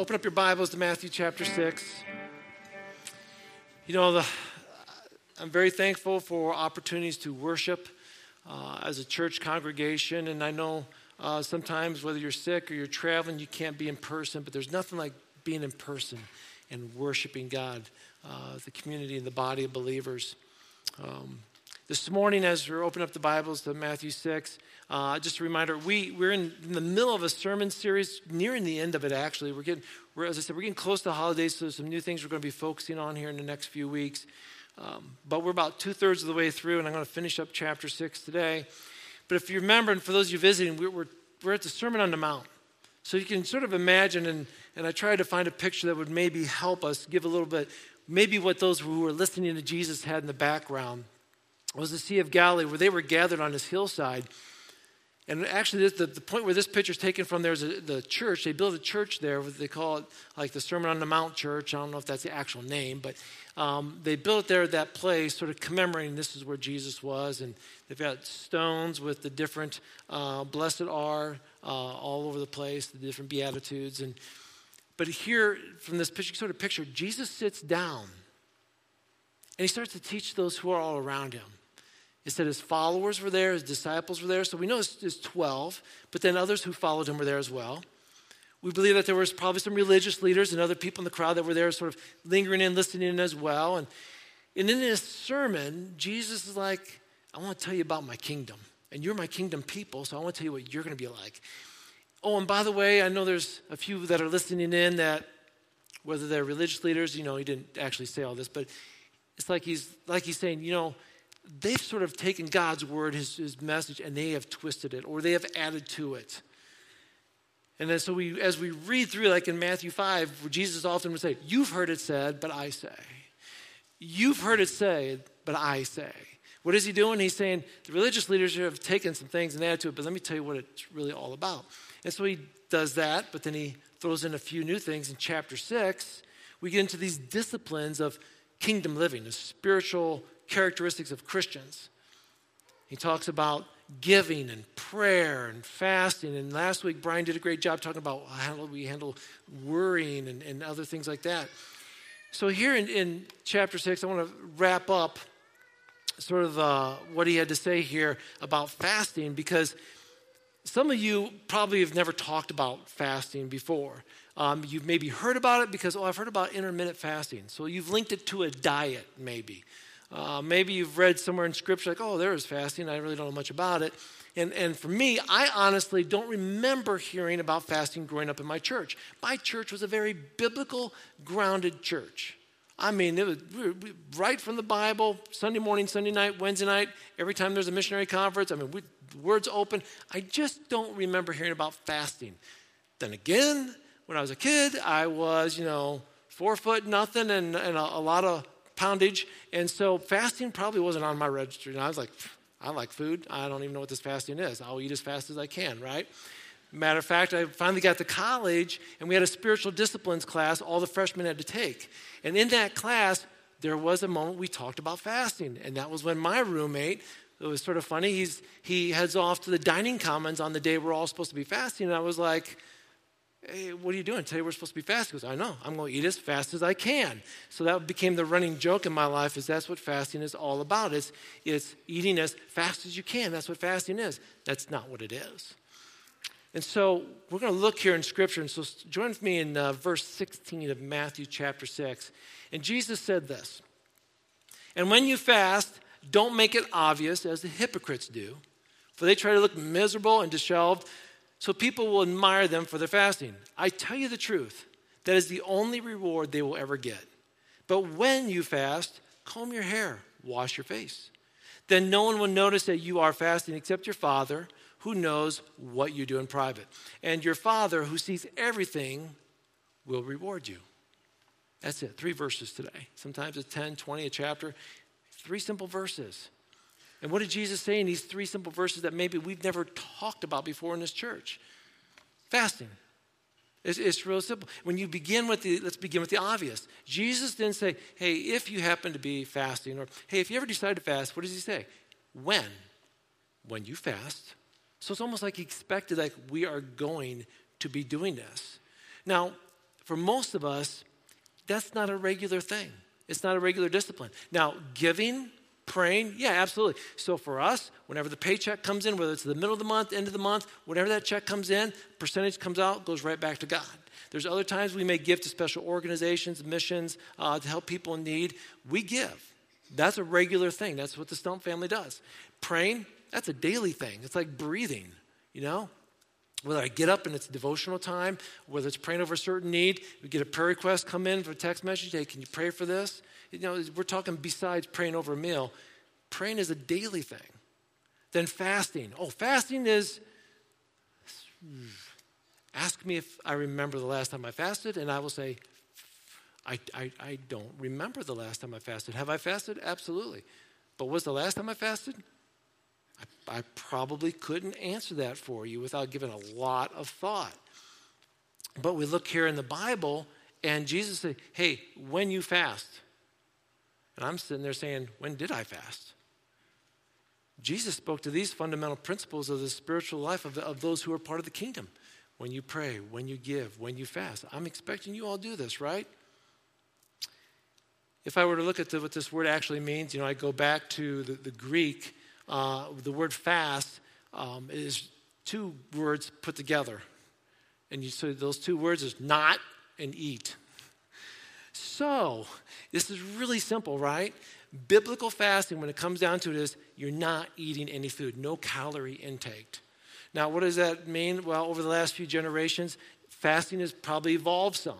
open up your Bibles to Matthew chapter 6. You know, the, I'm very thankful for opportunities to worship uh, as a church congregation. And I know uh, sometimes, whether you're sick or you're traveling, you can't be in person, but there's nothing like being in person and worshiping God, uh, the community and the body of believers. Um, this morning, as we're opening up the Bibles to Matthew 6, uh, just a reminder, we, we're in, in, the middle of a sermon series, nearing the end of it, actually. We're getting, we're, as I said, we're getting close to the holidays, so there's some new things we're going to be focusing on here in the next few weeks. Um, but we're about two thirds of the way through, and I'm going to finish up chapter 6 today. But if you remember, and for those of you visiting, we're, we're, we're at the Sermon on the Mount. So you can sort of imagine, and, and I tried to find a picture that would maybe help us give a little bit, maybe what those who were listening to Jesus had in the background was the Sea of Galilee, where they were gathered on this hillside. And actually, the, the point where this picture is taken from there is a, the church. They built a church there. They call it like the Sermon on the Mount Church. I don't know if that's the actual name, but um, they built there at that place, sort of commemorating this is where Jesus was. And they've got stones with the different uh, blessed are uh, all over the place, the different beatitudes. And but here, from this picture, sort of picture, Jesus sits down and he starts to teach those who are all around him. It said his followers were there, his disciples were there. So we know it's, 12, but then others who followed him were there as well. We believe that there was probably some religious leaders and other people in the crowd that were there, sort of lingering in, listening in as well. And, and in this sermon, Jesus is like, I want to tell you about my kingdom. And you're my kingdom people, so I want to tell you what you're going to be like. Oh, and by the way, I know there's a few that are listening in that, whether they're religious leaders, you know, he didn't actually say all this, but it's like he's like he's saying, you know, they've sort of taken God's word, his, his message, and they have twisted it or they have added to it. And then so we, as we read through, like in Matthew 5, where Jesus often would say, You've heard it said, but I say. You've heard it said, but I say. What is he doing? He's saying the religious leaders have taken some things and added to it, but let me tell you what it's really all about. And so he does that, but then he throws in a few new things. In chapter 6, we get into these disciplines of kingdom living, the spiritual characteristics of Christians. He talks about giving and prayer and fasting. And last week, Brian did a great job talking about how we handle worrying and, and other things like that. So, here in, in chapter 6, I want to wrap up sort of uh, what he had to say here about fasting because some of you probably have never talked about fasting before. Um, you've maybe heard about it because, oh, I've heard about intermittent fasting. So you've linked it to a diet, maybe. Uh, maybe you've read somewhere in scripture like, oh, there is fasting. I really don't know much about it. And, and for me, I honestly don't remember hearing about fasting growing up in my church. My church was a very biblical, grounded church. I mean, it was right from the Bible, Sunday morning, Sunday night, Wednesday night, every time there's a missionary conference. I mean, we, words open. I just don't remember hearing about fasting. Then again, when I was a kid, I was, you know, four foot nothing and, and a, a lot of poundage. And so fasting probably wasn't on my register. And I was like, I like food. I don't even know what this fasting is. I'll eat as fast as I can, right? Matter of fact, I finally got to college and we had a spiritual disciplines class all the freshmen had to take. And in that class, there was a moment we talked about fasting. And that was when my roommate, it was sort of funny, he's, he heads off to the dining commons on the day we're all supposed to be fasting. And I was like, Hey, what are you doing? Today we're supposed to be fasting. He goes, I know. I'm going to eat as fast as I can. So that became the running joke in my life is that's what fasting is all about. It's, it's eating as fast as you can. That's what fasting is. That's not what it is. And so we're going to look here in Scripture. And so join with me in uh, verse 16 of Matthew chapter 6. And Jesus said this And when you fast, don't make it obvious as the hypocrites do, for they try to look miserable and disheveled so people will admire them for their fasting. I tell you the truth, that is the only reward they will ever get. But when you fast, comb your hair, wash your face. Then no one will notice that you are fasting except your Father, who knows what you do in private. And your Father, who sees everything, will reward you. That's it. Three verses today. Sometimes it's 10, 20, a chapter. Three simple verses. And what did Jesus say in these three simple verses that maybe we've never talked about before in this church? Fasting. It's, it's real simple. When you begin with the, let's begin with the obvious. Jesus didn't say, hey, if you happen to be fasting, or hey, if you ever decide to fast, what does he say? When? When you fast. So it's almost like he expected, like, we are going to be doing this. Now, for most of us, that's not a regular thing. It's not a regular discipline. Now, giving, praying, yeah, absolutely. So for us, whenever the paycheck comes in, whether it's the middle of the month, end of the month, whenever that check comes in, percentage comes out, goes right back to God. There's other times we may give to special organizations, missions, uh, to help people in need. We give. That's a regular thing. That's what the Stump family does. Praying, that's a daily thing. It's like breathing, you know? Whether I get up and it's devotional time, whether it's praying over a certain need, we get a prayer request come in for a text message, hey, can you pray for this? You know, we're talking besides praying over a meal, praying is a daily thing. Then fasting. Oh, fasting is ask me if I remember the last time I fasted, and I will say, I, I, I don't remember the last time I fasted. Have I fasted? Absolutely. But was the last time I fasted? I, I probably couldn't answer that for you without giving a lot of thought. But we look here in the Bible, and Jesus said, Hey, when you fast. And I'm sitting there saying, When did I fast? Jesus spoke to these fundamental principles of the spiritual life of, the, of those who are part of the kingdom. When you pray, when you give, when you fast. I'm expecting you all do this, right? If I were to look at the, what this word actually means, you know, I go back to the, the Greek, uh, the word fast um, is two words put together. And you, so those two words is not and eat. So, this is really simple, right? Biblical fasting, when it comes down to it, is you're not eating any food, no calorie intake. Now, what does that mean? Well, over the last few generations, fasting has probably evolved some.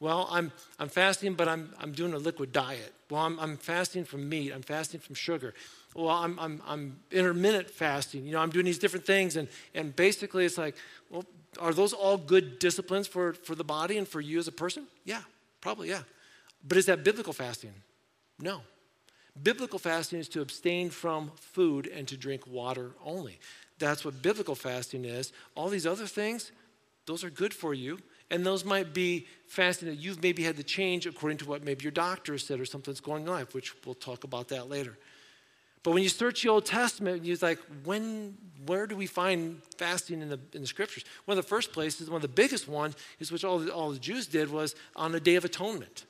Well, I'm, I'm fasting, but I'm, I'm doing a liquid diet. Well, I'm, I'm fasting from meat. I'm fasting from sugar. Well, I'm, I'm, I'm intermittent fasting. You know, I'm doing these different things. And, and basically, it's like, well, are those all good disciplines for, for the body and for you as a person? Yeah, probably, yeah. But is that biblical fasting? No. Biblical fasting is to abstain from food and to drink water only. That's what biblical fasting is. All these other things, those are good for you. And those might be fasting that you've maybe had to change according to what maybe your doctor said or something's going on, which we'll talk about that later. But when you search the Old Testament, you're like, when, where do we find fasting in the, in the scriptures? One of the first places, one of the biggest ones, is which all the, all the Jews did, was on the Day of Atonement.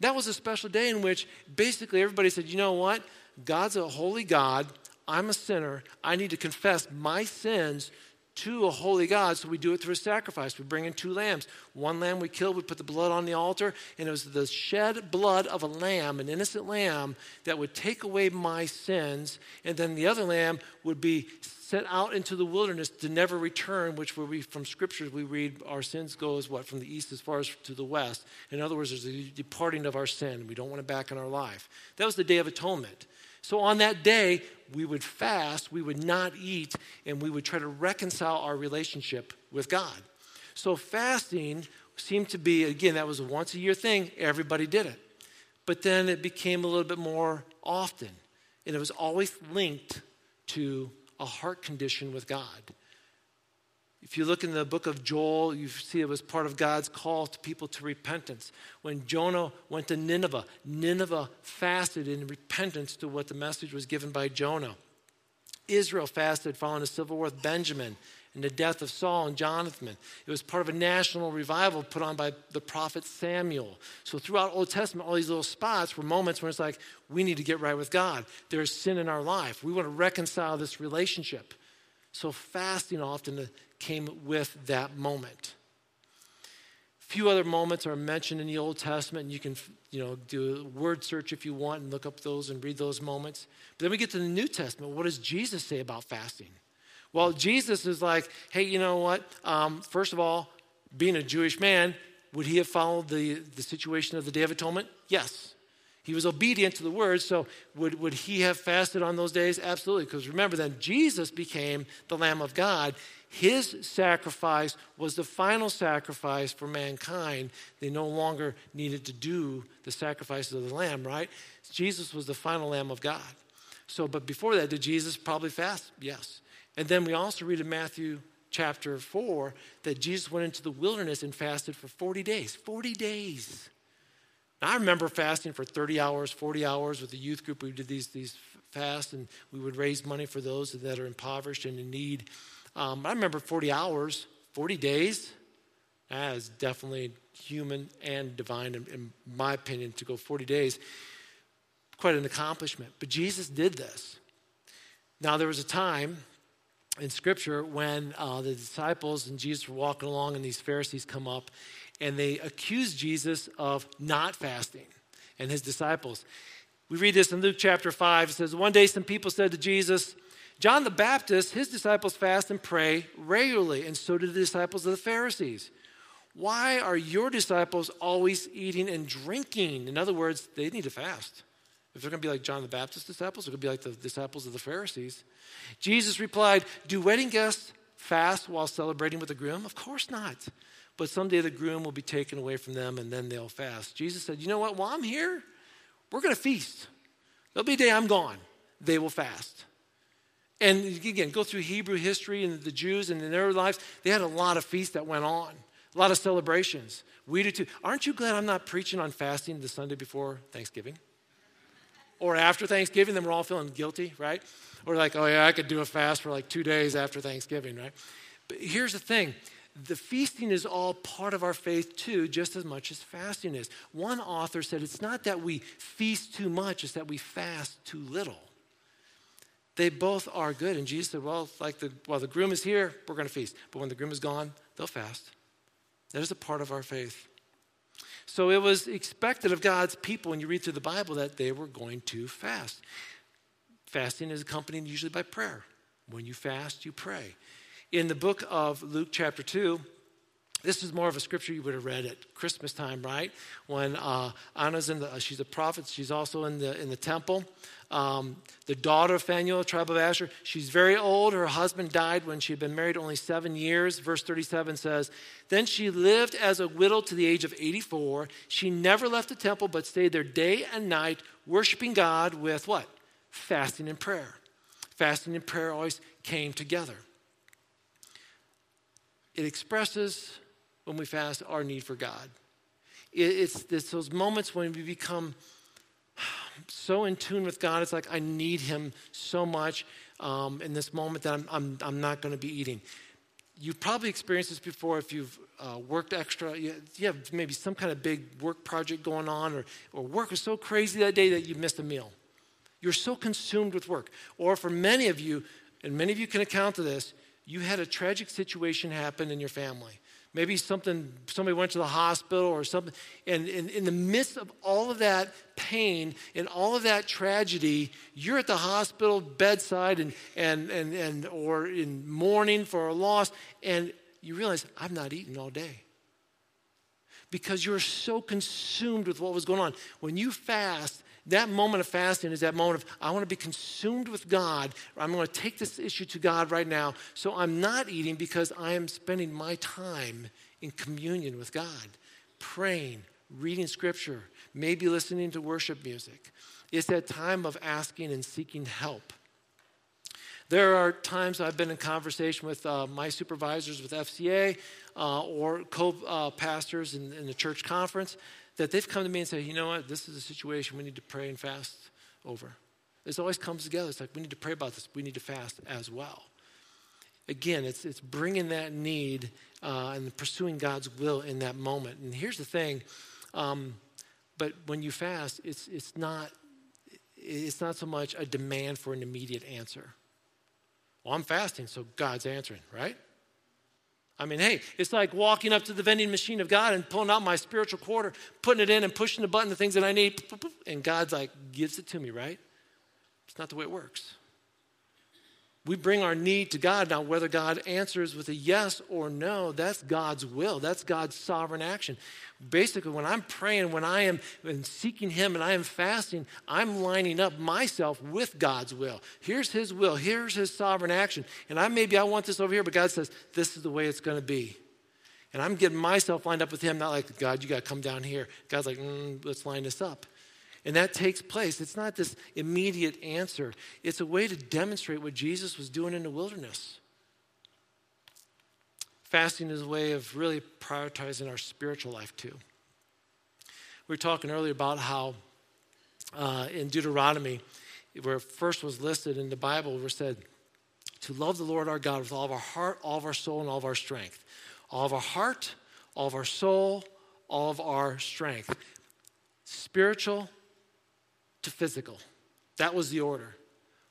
That was a special day in which basically everybody said, you know what? God's a holy God. I'm a sinner. I need to confess my sins to a holy God, so we do it through a sacrifice. We bring in two lambs. One lamb we kill, we put the blood on the altar, and it was the shed blood of a lamb, an innocent lamb, that would take away my sins. And then the other lamb would be sent out into the wilderness to never return, which where we from scriptures we read our sins go as what from the east as far as to the west. In other words, there's a departing of our sin. We don't want it back in our life. That was the day of atonement. So on that day, we would fast, we would not eat, and we would try to reconcile our relationship with God. So fasting seemed to be, again, that was a once a year thing. Everybody did it. But then it became a little bit more often, and it was always linked to a heart condition with God. If you look in the book of Joel, you see it was part of God's call to people to repentance. When Jonah went to Nineveh, Nineveh fasted in repentance to what the message was given by Jonah. Israel fasted following the civil war with Benjamin and the death of Saul and Jonathan. It was part of a national revival put on by the prophet Samuel. So throughout Old Testament, all these little spots were moments where it's like, we need to get right with God. There's sin in our life. We want to reconcile this relationship. So fasting often came with that moment. A few other moments are mentioned in the Old Testament, and you can you know, do a word search if you want and look up those and read those moments. But then we get to the New Testament. What does Jesus say about fasting? Well, Jesus is like, hey, you know what? Um, first of all, being a Jewish man, would he have followed the, the situation of the Day of Atonement? Yes. He was obedient to the word, so would, would he have fasted on those days? Absolutely, because remember, then Jesus became the Lamb of God. His sacrifice was the final sacrifice for mankind. They no longer needed to do the sacrifices of the Lamb, right? Jesus was the final Lamb of God. So, but before that, did Jesus probably fast? Yes. And then we also read in Matthew chapter 4 that Jesus went into the wilderness and fasted for 40 days. 40 days. I remember fasting for 30 hours, 40 hours with the youth group. We did these, these fasts, and we would raise money for those that are impoverished and in need. Um, I remember 40 hours, 40 days. That is definitely human and divine, in, in my opinion, to go 40 days. Quite an accomplishment. But Jesus did this. Now, there was a time in Scripture when uh, the disciples and Jesus were walking along, and these Pharisees come up and they accuse Jesus of not fasting and his disciples. We read this in Luke chapter 5. It says, One day some people said to Jesus, John the Baptist, his disciples fast and pray regularly, and so do the disciples of the Pharisees. Why are your disciples always eating and drinking? In other words, they need to fast. If they're going to be like John the Baptist disciples, they're going to be like the disciples of the Pharisees. Jesus replied, Do wedding guests fast while celebrating with the groom? Of course not. But someday the groom will be taken away from them and then they'll fast. Jesus said, You know what? While I'm here, we're going to feast. There'll be a day I'm gone. They will fast. And again, go through Hebrew history and the Jews and in their lives, they had a lot of feasts that went on, a lot of celebrations. We do too. Aren't you glad I'm not preaching on fasting the Sunday before Thanksgiving? Or after Thanksgiving, then we're all feeling guilty, right? Or like, oh yeah, I could do a fast for like two days after Thanksgiving, right? But here's the thing the feasting is all part of our faith too, just as much as fasting is. One author said it's not that we feast too much, it's that we fast too little. They both are good. And Jesus said, Well, like the while the groom is here, we're going to feast. But when the groom is gone, they'll fast. That is a part of our faith. So it was expected of God's people when you read through the Bible that they were going to fast. Fasting is accompanied usually by prayer. When you fast, you pray. In the book of Luke, chapter 2, this is more of a scripture you would have read at Christmas time, right? When uh, Anna's in the, she's a prophet, she's also in the, in the temple. Um, the daughter of Phanuel, tribe of Asher, she's very old. Her husband died when she had been married only seven years. Verse 37 says, Then she lived as a widow to the age of 84. She never left the temple, but stayed there day and night, worshiping God with what? Fasting and prayer. Fasting and prayer always came together. It expresses, when we fast, our need for God. It's, it's those moments when we become so in tune with God. It's like I need Him so much um, in this moment that I'm, I'm, I'm not going to be eating. You've probably experienced this before if you've uh, worked extra. You, you have maybe some kind of big work project going on, or, or work was so crazy that day that you missed a meal. You're so consumed with work. Or for many of you, and many of you can account to this, you had a tragic situation happen in your family. Maybe something, somebody went to the hospital or something. And in, the midst of all of that pain and all of that tragedy, you're at the hospital bedside and, and, and, and or in mourning for a loss, and you realize, I've not eaten all day. Because you're so consumed with what was going on. When you fast, that moment of fasting is that moment of, I want to be consumed with God. I'm going to take this issue to God right now. So I'm not eating because I am spending my time in communion with God, praying, reading scripture, maybe listening to worship music. It's that time of asking and seeking help. There are times I've been in conversation with uh, my supervisors with FCA uh, or co uh, pastors in, in the church conference that they've come to me and said, you know what, this is a situation we need to pray and fast over. This always comes together. It's like we need to pray about this. We need to fast as well. Again, it's, it's bringing that need uh, and pursuing God's will in that moment. And here's the thing, um, but when you fast, it's, it's, not, it's not so much a demand for an immediate answer. Well, I'm fasting, so God's answering, right? I mean, hey, it's like walking up to the vending machine of God and pulling out my spiritual quarter, putting it in and pushing the button, the things that I need, and God's like, gives it to me, right? It's not the way it works. We bring our need to God. Now, whether God answers with a yes or no, that's God's will. That's God's sovereign action. Basically, when I'm praying, when I am seeking Him and I am fasting, I'm lining up myself with God's will. Here's His will, here's His sovereign action. And I maybe I want this over here, but God says, this is the way it's going to be. And I'm getting myself lined up with Him, not like, God, you got to come down here. God's like, mm, let's line this up. And that takes place. It's not this immediate answer, it's a way to demonstrate what Jesus was doing in the wilderness. Fasting is a way of really prioritizing our spiritual life too. We were talking earlier about how uh, in Deuteronomy, where first was listed in the Bible, where said, to love the Lord our God with all of our heart, all of our soul, and all of our strength. All of our heart, all of our soul, all of our strength. Spiritual to physical. That was the order.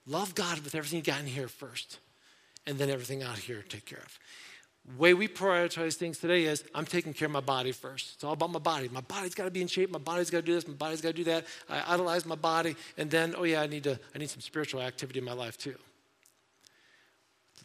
Love God with everything you got in here first, and then everything out here take care of way we prioritize things today is I'm taking care of my body first. It's all about my body. My body's got to be in shape. My body's got to do this. My body's got to do that. I idolize my body, and then oh yeah, I need to. I need some spiritual activity in my life too.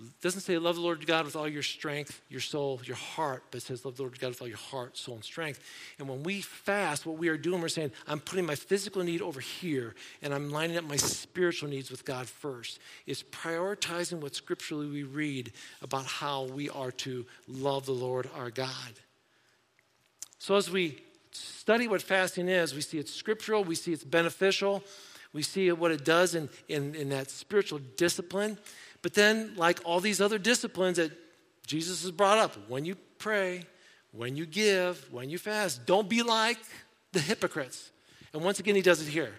It doesn't say love the Lord God with all your strength, your soul, your heart, but it says love the Lord God with all your heart, soul, and strength. And when we fast, what we are doing, we're saying, I'm putting my physical need over here, and I'm lining up my spiritual needs with God first. It's prioritizing what scripturally we read about how we are to love the Lord our God. So as we study what fasting is, we see it's scriptural, we see it's beneficial, we see what it does in, in, in that spiritual discipline. But then, like all these other disciplines that Jesus has brought up, when you pray, when you give, when you fast, don't be like the hypocrites. And once again, he does it here.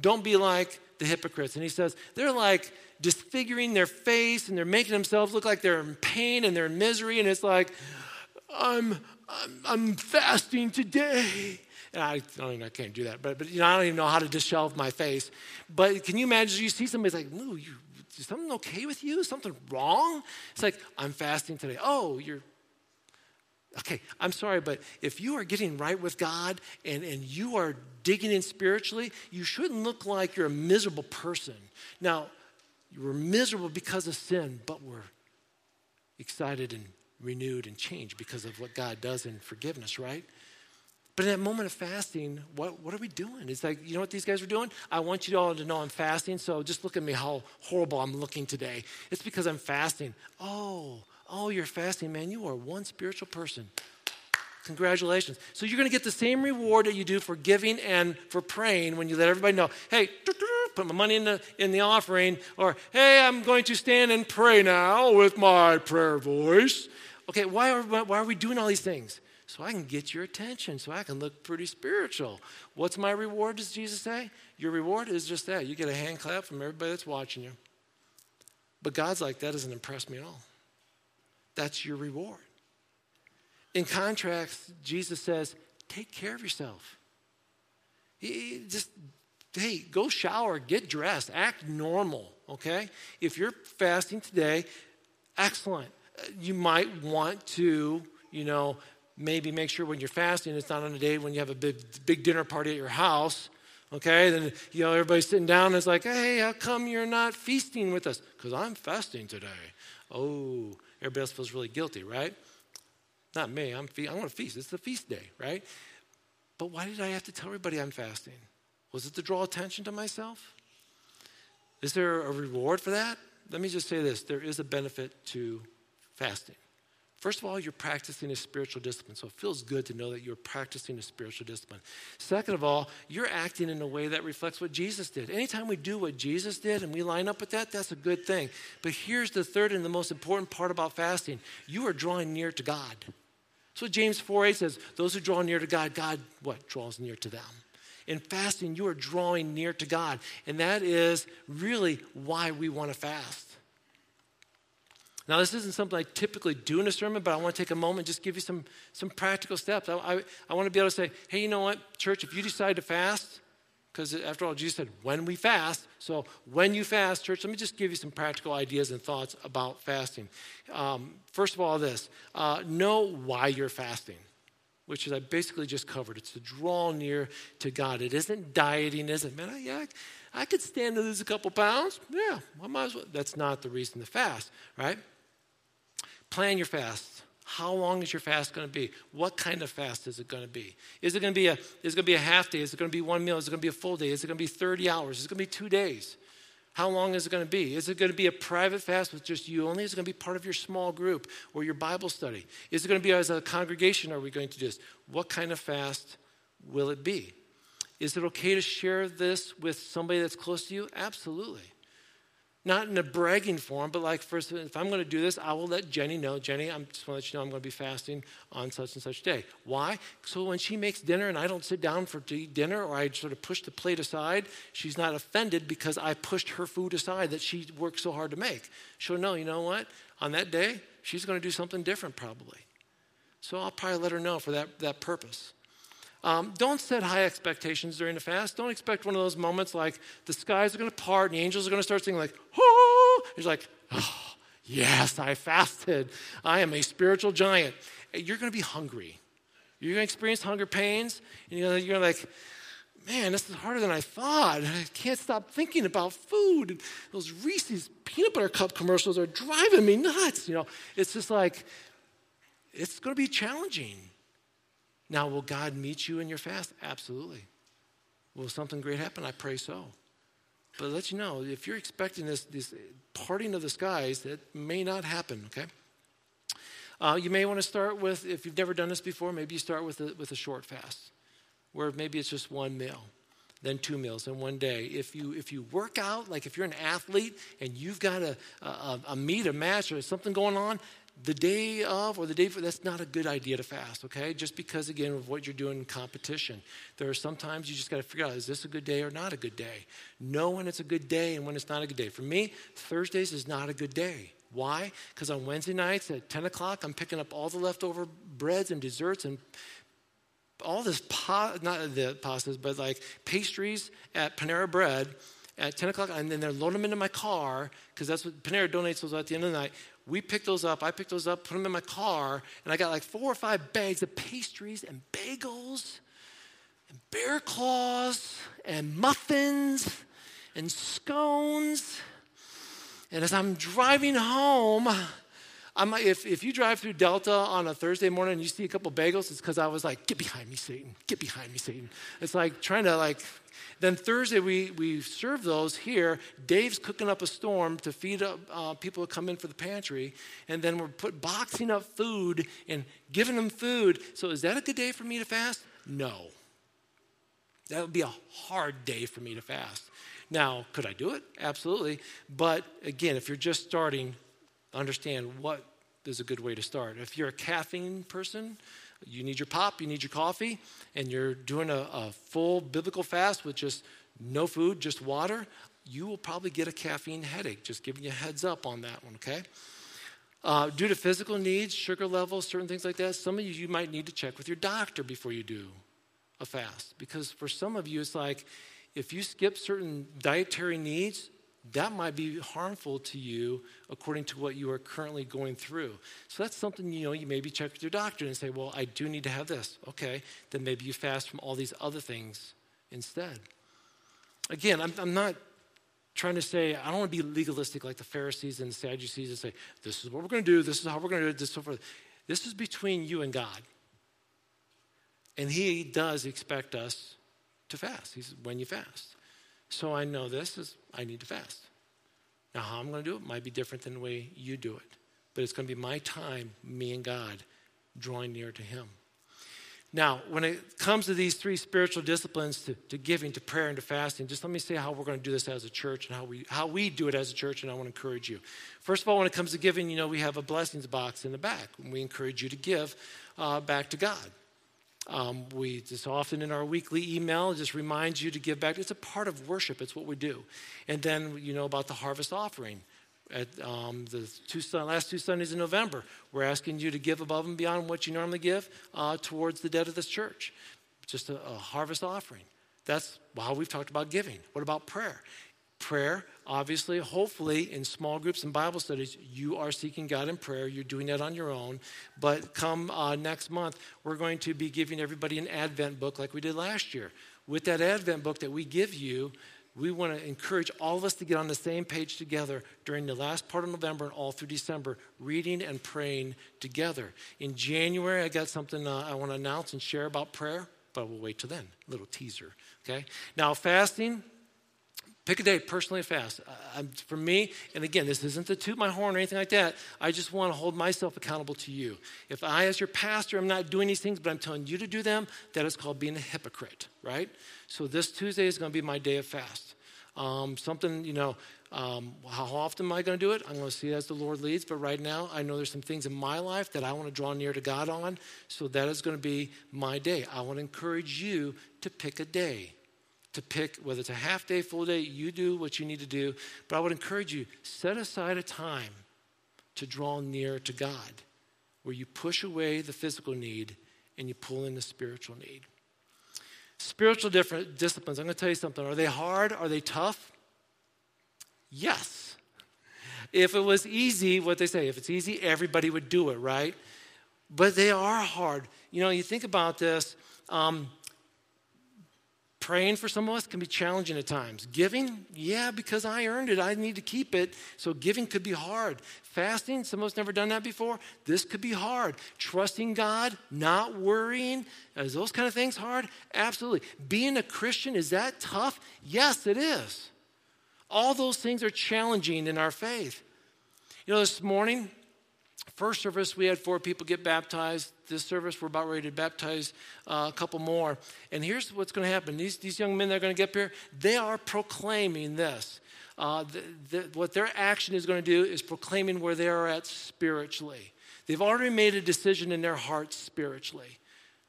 Don't be like the hypocrites. And he says, they're like disfiguring their face and they're making themselves look like they're in pain and they're in misery. And it's like, I'm, I'm, I'm fasting today. And I don't even, I can't do that, but, but you know, I don't even know how to disheveled my face. But can you imagine you see somebody's like, no, you is something okay with you? Something wrong? It's like, I'm fasting today. Oh, you're Okay, I'm sorry, but if you are getting right with God and, and you are digging in spiritually, you shouldn't look like you're a miserable person. Now, you were miserable because of sin, but we're excited and renewed and changed because of what God does in forgiveness, right? But in that moment of fasting, what, what are we doing? It's like, you know what these guys are doing? I want you all to know I'm fasting, so just look at me how horrible I'm looking today. It's because I'm fasting. Oh, oh, you're fasting, man. You are one spiritual person. Congratulations. So you're going to get the same reward that you do for giving and for praying when you let everybody know, hey, put my money in the, in the offering, or hey, I'm going to stand and pray now with my prayer voice. Okay, why are, why are we doing all these things? So I can get your attention, so I can look pretty spiritual. What's my reward, does Jesus say? Your reward is just that. You get a hand clap from everybody that's watching you. But God's like, that doesn't impress me at all. That's your reward. In contrast, Jesus says, take care of yourself. He just, hey, go shower, get dressed, act normal, okay? If you're fasting today, excellent. Uh, you might want to, you know, maybe make sure when you're fasting, it's not on a day when you have a big, big dinner party at your house. Okay, then you know everybody's sitting down and it's like, hey, how come you're not feasting with us? Because I'm fasting today. Oh, everybody else feels really guilty, right? Not me. I'm fe- I want to feast. It's the feast day, right? But why did I have to tell everybody I'm fasting? Was it to draw attention to myself? Is there a reward for that? Let me just say this: there is a benefit to fasting. First of all, you're practicing a spiritual discipline, so it feels good to know that you're practicing a spiritual discipline. Second of all, you're acting in a way that reflects what Jesus did. Anytime we do what Jesus did and we line up with that, that's a good thing. But here's the third and the most important part about fasting you are drawing near to God. So James 4 8 says, Those who draw near to God, God what? Draws near to them. In fasting, you are drawing near to God. And that is really why we want to fast. Now, this isn't something I typically do in a sermon, but I want to take a moment just give you some, some practical steps. I, I, I want to be able to say, hey, you know what, church, if you decide to fast, because after all, Jesus said, when we fast. So when you fast, church, let me just give you some practical ideas and thoughts about fasting. Um, first of all, this uh, know why you're fasting, which is I basically just covered. It's to draw near to God. It isn't dieting, is it? Man, I, yeah, I could stand to lose a couple pounds. Yeah, I might as well. That's not the reason to fast, right? Plan your fast. How long is your fast going to be? What kind of fast is it going to be? Is it going to be a is it going to be a half day? Is it going to be one meal? Is it going to be a full day? Is it going to be 30 hours? Is it going to be 2 days? How long is it going to be? Is it going to be a private fast with just you only? Is it going to be part of your small group or your Bible study? Is it going to be as a congregation? Are we going to do this? What kind of fast will it be? Is it okay to share this with somebody that's close to you? Absolutely. Not in a bragging form, but like, first, if I'm going to do this, I will let Jenny know. Jenny, I just want to let you know I'm going to be fasting on such and such day. Why? So when she makes dinner and I don't sit down for dinner or I sort of push the plate aside, she's not offended because I pushed her food aside that she worked so hard to make. She'll know, you know what? On that day, she's going to do something different probably. So I'll probably let her know for that, that purpose. Um, don't set high expectations during the fast. Don't expect one of those moments like the skies are going to part and the angels are going to start singing like, oh, it's like, oh, yes, I fasted. I am a spiritual giant. You're going to be hungry. You're going to experience hunger pains, and you're, gonna you're like, man, this is harder than I thought. I can't stop thinking about food. Those Reese's peanut butter cup commercials are driving me nuts. You know, it's just like, it's going to be challenging. Now, will God meet you in your fast? Absolutely. Will something great happen? I pray so. But let you know, if you're expecting this, this parting of the skies, that may not happen, okay? Uh, you may want to start with, if you've never done this before, maybe you start with a, with a short fast, where maybe it's just one meal, then two meals in one day. If you, if you work out, like if you're an athlete and you've got a, a, a meet, a match, or something going on, the day of or the day before, that's not a good idea to fast, okay? Just because, again, of what you're doing in competition. There are sometimes you just got to figure out is this a good day or not a good day? Know when it's a good day and when it's not a good day. For me, Thursdays is not a good day. Why? Because on Wednesday nights at 10 o'clock, I'm picking up all the leftover breads and desserts and all this, pa- not the pastas, but like pastries at Panera Bread at 10 o'clock, and then they're loading them into my car because that's what Panera donates those at the end of the night. We picked those up. I picked those up, put them in my car, and I got like four or five bags of pastries and bagels and bear claws and muffins and scones. And as I'm driving home, I'm, if, if you drive through Delta on a Thursday morning and you see a couple bagels, it's because I was like, get behind me, Satan. Get behind me, Satan. It's like trying to like then Thursday, we, we serve those here. Dave's cooking up a storm to feed up uh, people who come in for the pantry. And then we're put, boxing up food and giving them food. So is that a good day for me to fast? No. That would be a hard day for me to fast. Now, could I do it? Absolutely. But again, if you're just starting, understand what is a good way to start. If you're a caffeine person, you need your pop, you need your coffee, and you're doing a, a full biblical fast with just no food, just water, you will probably get a caffeine headache. Just giving you a heads up on that one, okay? Uh, due to physical needs, sugar levels, certain things like that, some of you, you might need to check with your doctor before you do a fast. Because for some of you, it's like if you skip certain dietary needs, that might be harmful to you according to what you are currently going through. So that's something you know you maybe check with your doctor and say, "Well, I do need to have this." Okay, then maybe you fast from all these other things instead. Again, I'm, I'm not trying to say I don't want to be legalistic like the Pharisees and the Sadducees and say, "This is what we're going to do. This is how we're going to do it." This so forth. This is between you and God, and He does expect us to fast. He "When you fast." So I know this is, I need to fast. Now, how I'm going to do it might be different than the way you do it, but it's going to be my time, me and God, drawing near to Him. Now, when it comes to these three spiritual disciplines, to, to, giving, to prayer, and to fasting, just let me say how we're going to do this as a church and how we, how we do it as a church, and I want to encourage you. First of all, when it comes to giving, you know, we have a blessings box in the back, and we encourage you to give uh, back to God. Um, we just often in our weekly email just reminds you to give back. It's a part of worship. It's what we do. And then you know about the harvest offering. At um, the two, last two Sundays in November, we're asking you to give above and beyond what you normally give uh, towards the debt of this church. Just a, a harvest offering. That's how we've talked about giving. What about prayer? Prayer, obviously, hopefully, in small groups and Bible studies, you are seeking God in prayer. You're doing that on your own. But come uh, next month, we're going to be giving everybody an Advent book like we did last year. With that Advent book that we give you, we want to encourage all of us to get on the same page together during the last part of November and all through December, reading and praying together. In January, I got something uh, I want to announce and share about prayer, but we'll wait till then. Little teaser, okay? Now, fasting, Pick a day, personally fast. Uh, for me, and again, this isn't to toot my horn or anything like that. I just want to hold myself accountable to you. If I, as your pastor, I'm not doing these things, but I'm telling you to do them, that is called being a hypocrite, right? So this Tuesday is going to be my day of fast. Um, something, you know, um, how often am I going to do it? I'm going to see as the Lord leads. But right now, I know there's some things in my life that I want to draw near to God on. So that is going to be my day. I want to encourage you to pick a day to pick whether it's a half day, full day, you do what you need to do. But I would encourage you set aside a time to draw near to God where you push away the physical need and you pull in the spiritual need. Spiritual different disciplines, I'm going to tell you something. Are they hard? Are they tough? Yes. If it was easy, what they say, if it's easy, everybody would do it, right? But they are hard. You know, you think about this. Um, praying for some of us can be challenging at times. Giving, yeah, because I earned it, I need to keep it. So giving could be hard. Fasting, some of us never done that before. This could be hard. Trusting God, not worrying, is those kind of things hard? Absolutely. Being a Christian, is that tough? Yes, it is. All those things are challenging in our faith. You know, this morning, first service, we had four people get baptized. This service, we're about ready to baptize uh, a couple more. And here's what's going to happen these, these young men that are going to get up here, they are proclaiming this. Uh, the, the, what their action is going to do is proclaiming where they are at spiritually. They've already made a decision in their heart spiritually.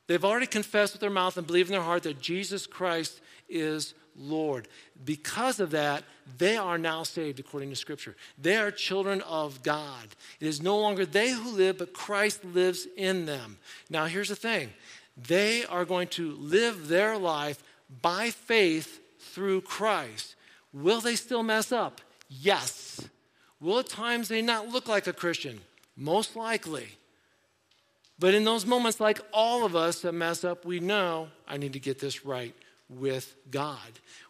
They've already confessed with their mouth and believed in their heart that Jesus Christ is Lord. Because of that, they are now saved according to Scripture. They are children of God. It is no longer they who live, but Christ lives in them. Now, here's the thing they are going to live their life by faith through Christ. Will they still mess up? Yes. Will at times they not look like a Christian? Most likely. But in those moments, like all of us that mess up, we know I need to get this right with God.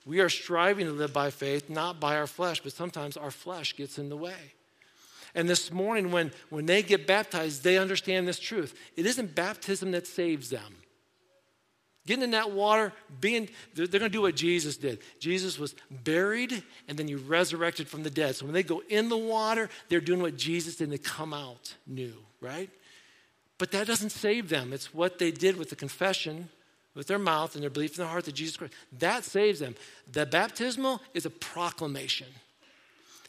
We are striving to live by faith, not by our flesh, but sometimes our flesh gets in the way. And this morning, when, when they get baptized, they understand this truth. It isn't baptism that saves them. Getting in that water, being, they're, they're going to do what Jesus did. Jesus was buried and then he resurrected from the dead. So when they go in the water, they're doing what Jesus did they come out new, right? But that doesn't save them. It's what they did with the confession with their mouth and their belief in their heart that Jesus Christ, that saves them. The baptismal is a proclamation.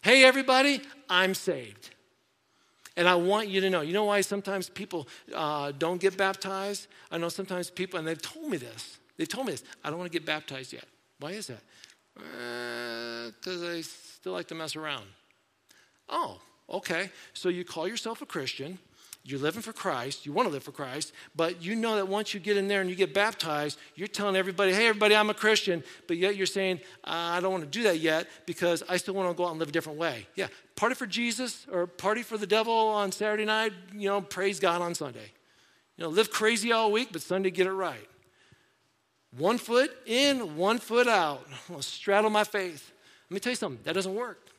Hey, everybody, I'm saved. And I want you to know. You know why sometimes people uh, don't get baptized? I know sometimes people, and they've told me this. They've told me this. I don't want to get baptized yet. Why is that? Because uh, I still like to mess around. Oh, okay. So you call yourself a Christian you're living for Christ, you want to live for Christ, but you know that once you get in there and you get baptized, you're telling everybody, hey, everybody, I'm a Christian, but yet you're saying, I don't want to do that yet because I still want to go out and live a different way. Yeah, party for Jesus or party for the devil on Saturday night, you know, praise God on Sunday. You know, live crazy all week, but Sunday get it right. One foot in, one foot out. I'll straddle my faith. Let me tell you something, that doesn't work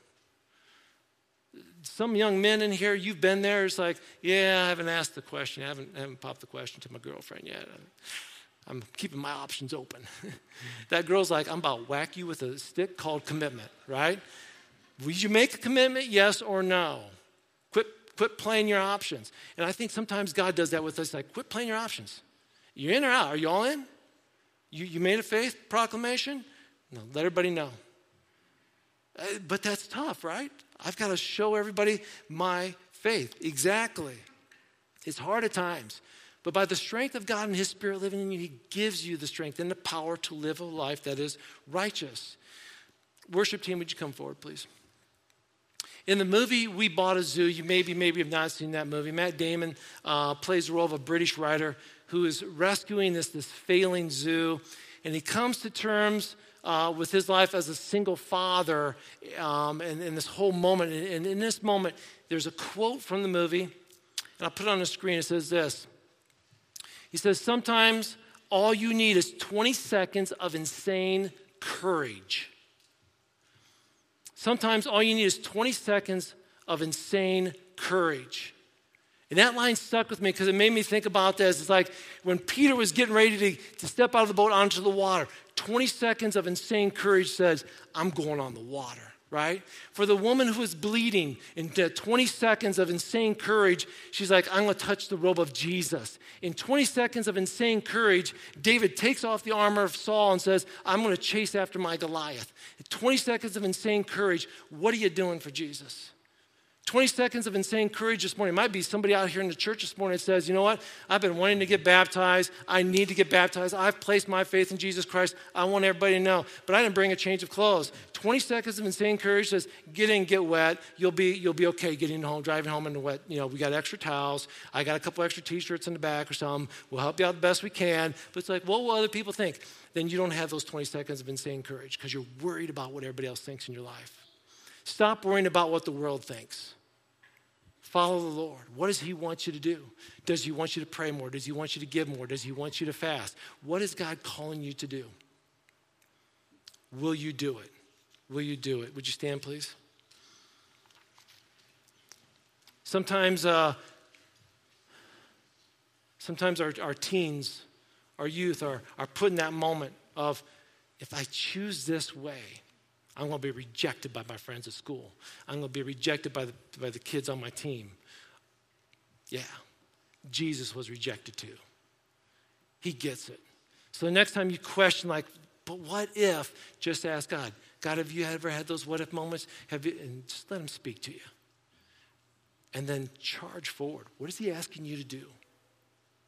some young men in here, you've been there. It's like, yeah, I haven't asked the question. I haven't, I haven't popped the question to my girlfriend yet. I'm keeping my options open. that girl's like, I'm about to whack you with a stick called commitment, right? Will you make a commitment, yes or no? Quit, quit playing your options. And I think sometimes God does that with us, like, quit playing your options. You're in or out? Are you all in? You, you made a faith proclamation? No, let everybody know. Uh, but that's tough, right? I've got to show everybody my faith. Exactly. It's hard at times. But by the strength of God and His Spirit living in you, He gives you the strength and the power to live a life that is righteous. Worship team, would you come forward, please? In the movie We Bought a Zoo, you maybe, maybe have not seen that movie. Matt Damon uh, plays the role of a British writer who is rescuing this, this failing zoo, and he comes to terms uh, with his life as a single father um, and, this whole moment. And, and in this moment, there's a quote from the movie, and I'll put it on the screen. It says this He says, Sometimes all you need is 20 seconds of insane courage. Sometimes all you need is 20 seconds of insane courage. And that line stuck with me because it made me think about this. It's like when Peter was getting ready to, to step out of the boat onto the water, 20 seconds of insane courage says, I'm going on the water, right? For the woman who was bleeding, in 20 seconds of insane courage, she's like, I'm going to touch the robe of Jesus. In 20 seconds of insane courage, David takes off the armor of Saul and says, I'm going to chase after my Goliath. In 20 seconds of insane courage, what are you doing for Jesus? 20 seconds of insane courage this morning. Might be somebody out here in the church this morning that says, you know what? I've been wanting to get baptized. I need to get baptized. I've placed my faith in Jesus Christ. I want everybody to know. But I didn't bring a change of clothes. 20 seconds of insane courage says, get in, get wet. You'll be, you'll be okay getting home, driving home in the wet. You know, we got extra towels. I got a couple extra t-shirts in the back or something. We'll help you out the best we can. But it's like, what will other people think? Then you don't have those 20 seconds of insane courage because you're worried about what everybody else thinks in your life. Stop worrying about what the world thinks. Follow the Lord. What does He want you to do? Does He want you to pray more? Does He want you to give more? Does He want you to fast? What is God calling you to do? Will you do it? Will you do it? Would you stand, please? Sometimes, uh, sometimes our, our teens, our youth are, are put in that moment of, if I choose this way, I'm going to be rejected by my friends at school. I'm going to be rejected by the, by the kids on my team. Yeah, Jesus was rejected too. He gets it. So the next time you question, like, but what if, just ask God, God, have you ever had those what if moments? Have you, and just let Him speak to you. And then charge forward. What is He asking you to do?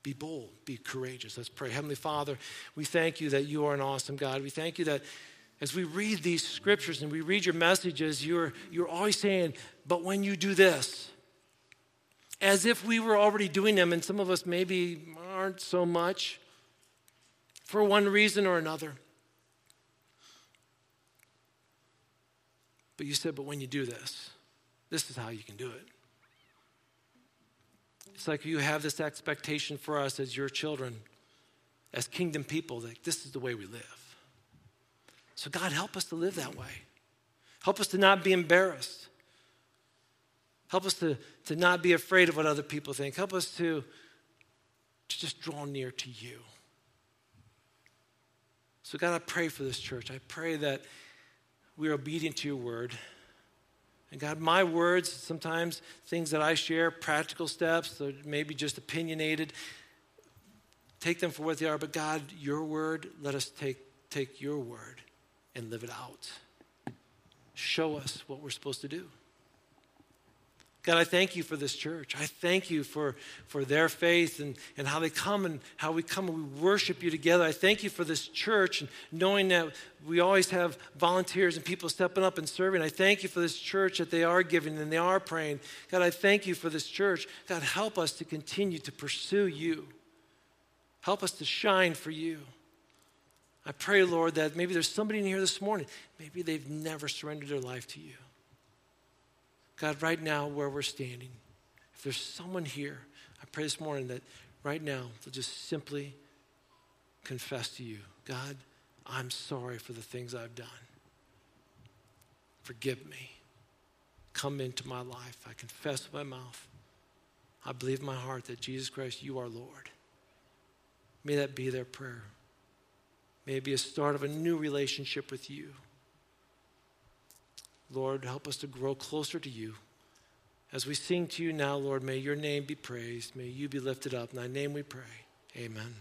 Be bold, be courageous. Let's pray. Heavenly Father, we thank you that you are an awesome God. We thank you that as we read these scriptures and we read your messages, you're, you're always saying, but when you do this, as if we were already doing them, and some of us maybe aren't so much for one reason or another. But you said, but when you do this, this is how you can do it. It's like you have this expectation for us as your children, as kingdom people, that this is the way we live. So, God, help us to live that way. Help us to not be embarrassed. Help us to, to not be afraid of what other people think. Help us to, to just draw near to you. So, God, I pray for this church. I pray that we are obedient to your word. And God, my words, sometimes things that I share, practical steps, maybe just opinionated, take them for what they are. But God, your word, let us take, take your word and live it out. Show us what we're supposed to do. God, I thank you for this church. I thank you for, for their faith and, and how they come and how we come and we worship you together. I thank you for this church and knowing that we always have volunteers and people stepping up and serving. I thank you for this church that they are giving and they are praying. God, I thank you for this church. God, help us to continue to pursue you. Help us to shine for you. I pray, Lord, that maybe there's somebody in here this morning, maybe they've never surrendered their life to you. God, right now, where we're standing, if there's someone here, I pray this morning that right now they'll just simply confess to you God, I'm sorry for the things I've done. Forgive me. Come into my life. I confess with my mouth. I believe in my heart that Jesus Christ, you are Lord. May that be their prayer. May it be a start of a new relationship with you. Lord, help us to grow closer to you. As we sing to you now, Lord, may your name be praised. May you be lifted up. In thy name we pray. Amen.